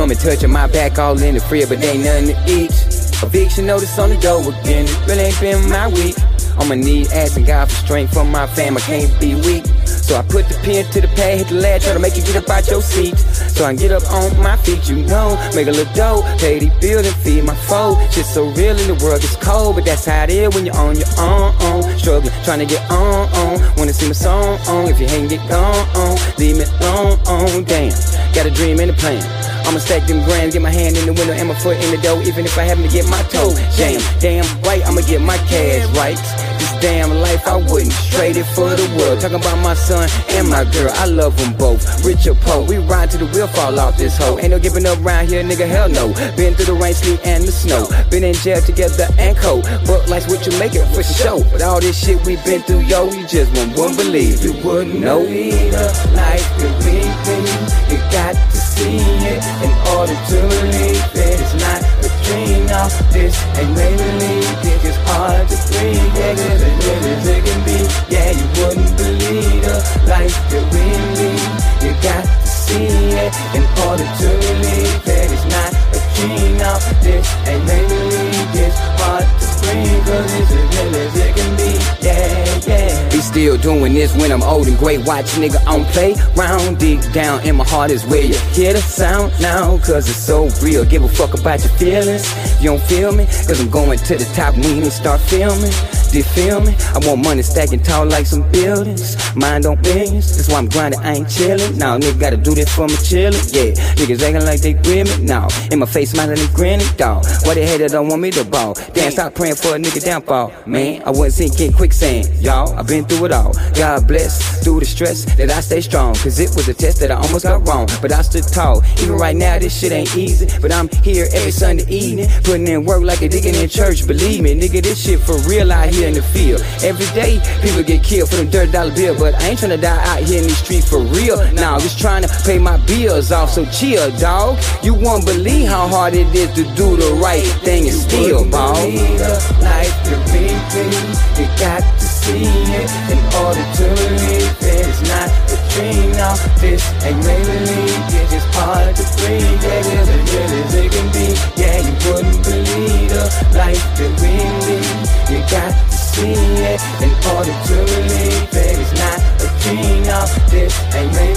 women touching my back all in the crib, but ain't nothing to eat. Eviction notice on the door again, it really ain't been my week. I'ma need asking God for strength from my fam, I can't be weak. So I put the pen to the pad, hit the ladder, try to make you get up out your seat. So I can get up on my feet, you know, make a little dough, pay the bill and feed my foe. Shit so real in the world, it's cold, but that's how it is when you're on your own. own. Struggling, trying to get on, on. Wanna see my song on, if you ain't get gone on, leave me alone, on. Damn, got a dream and a plan. I'ma stack them grams, get my hand in the window and my foot in the door, even if I happen to get my toe jam. Damn right, I'ma get my cash right. Damn life I wouldn't trade it for the world. Talking about my son and my girl, I love them both. Rich or poor, we ride till the wheel fall off this hoe. Ain't no giving up round here, nigga, hell no. Been through the rain, sleet, and the snow. Been in jail together and cold. But life's what you make it for sure. But all this shit we been through, yo, you just won't, won't believe. You wouldn't know. either. Life we live, you got to see it in order to this ain't made believe. It's hard to breathe, yeah, as real as it can be. Yeah, you wouldn't believe the life that we live. You got to see it in order to believe it. It's not a dream, now this ain't believe. It's hard to breathe, cause it's as real as it can be. Yeah, still doing this when I'm old and great. Watch nigga on play round deep down in my heart is where you hear the sound now. Cause it's so real. Give a fuck about your feelings. You don't feel me? Cause I'm going to the top. We ain't start filming. You feel me? I want money stacking tall like some buildings. Mind on millions. That's why I'm grinding. I ain't chilling. Now nigga gotta do this for me chilling. Yeah, niggas acting like they me. Now in my face, smiling and grinning. Dog, why they hater don't want me to ball? Damn, stop praying for a nigga downfall. Man, I wasn't sinking quicksand. Y'all, I've been through it all. God bless through the stress that I stay strong. Cause it was a test that I almost got wrong. But I stood tall. Even right now, this shit ain't easy. But I'm here every Sunday evening. Putting in work like a digging in church. Believe me, nigga, this shit for real out here in the field. Every day, people get killed for them dirt dollar bill. But I ain't tryna die out here in these streets for real. Now, I'm just trying to pay my bills off. So chill, dog. You won't believe how hard it is to do the right thing and still, ball. Life to be you got to see it in order to live it. It's not a dream, now this ain't believe. It's just hard to breathe. Yeah, in order to believe it is not a king of this ain't me.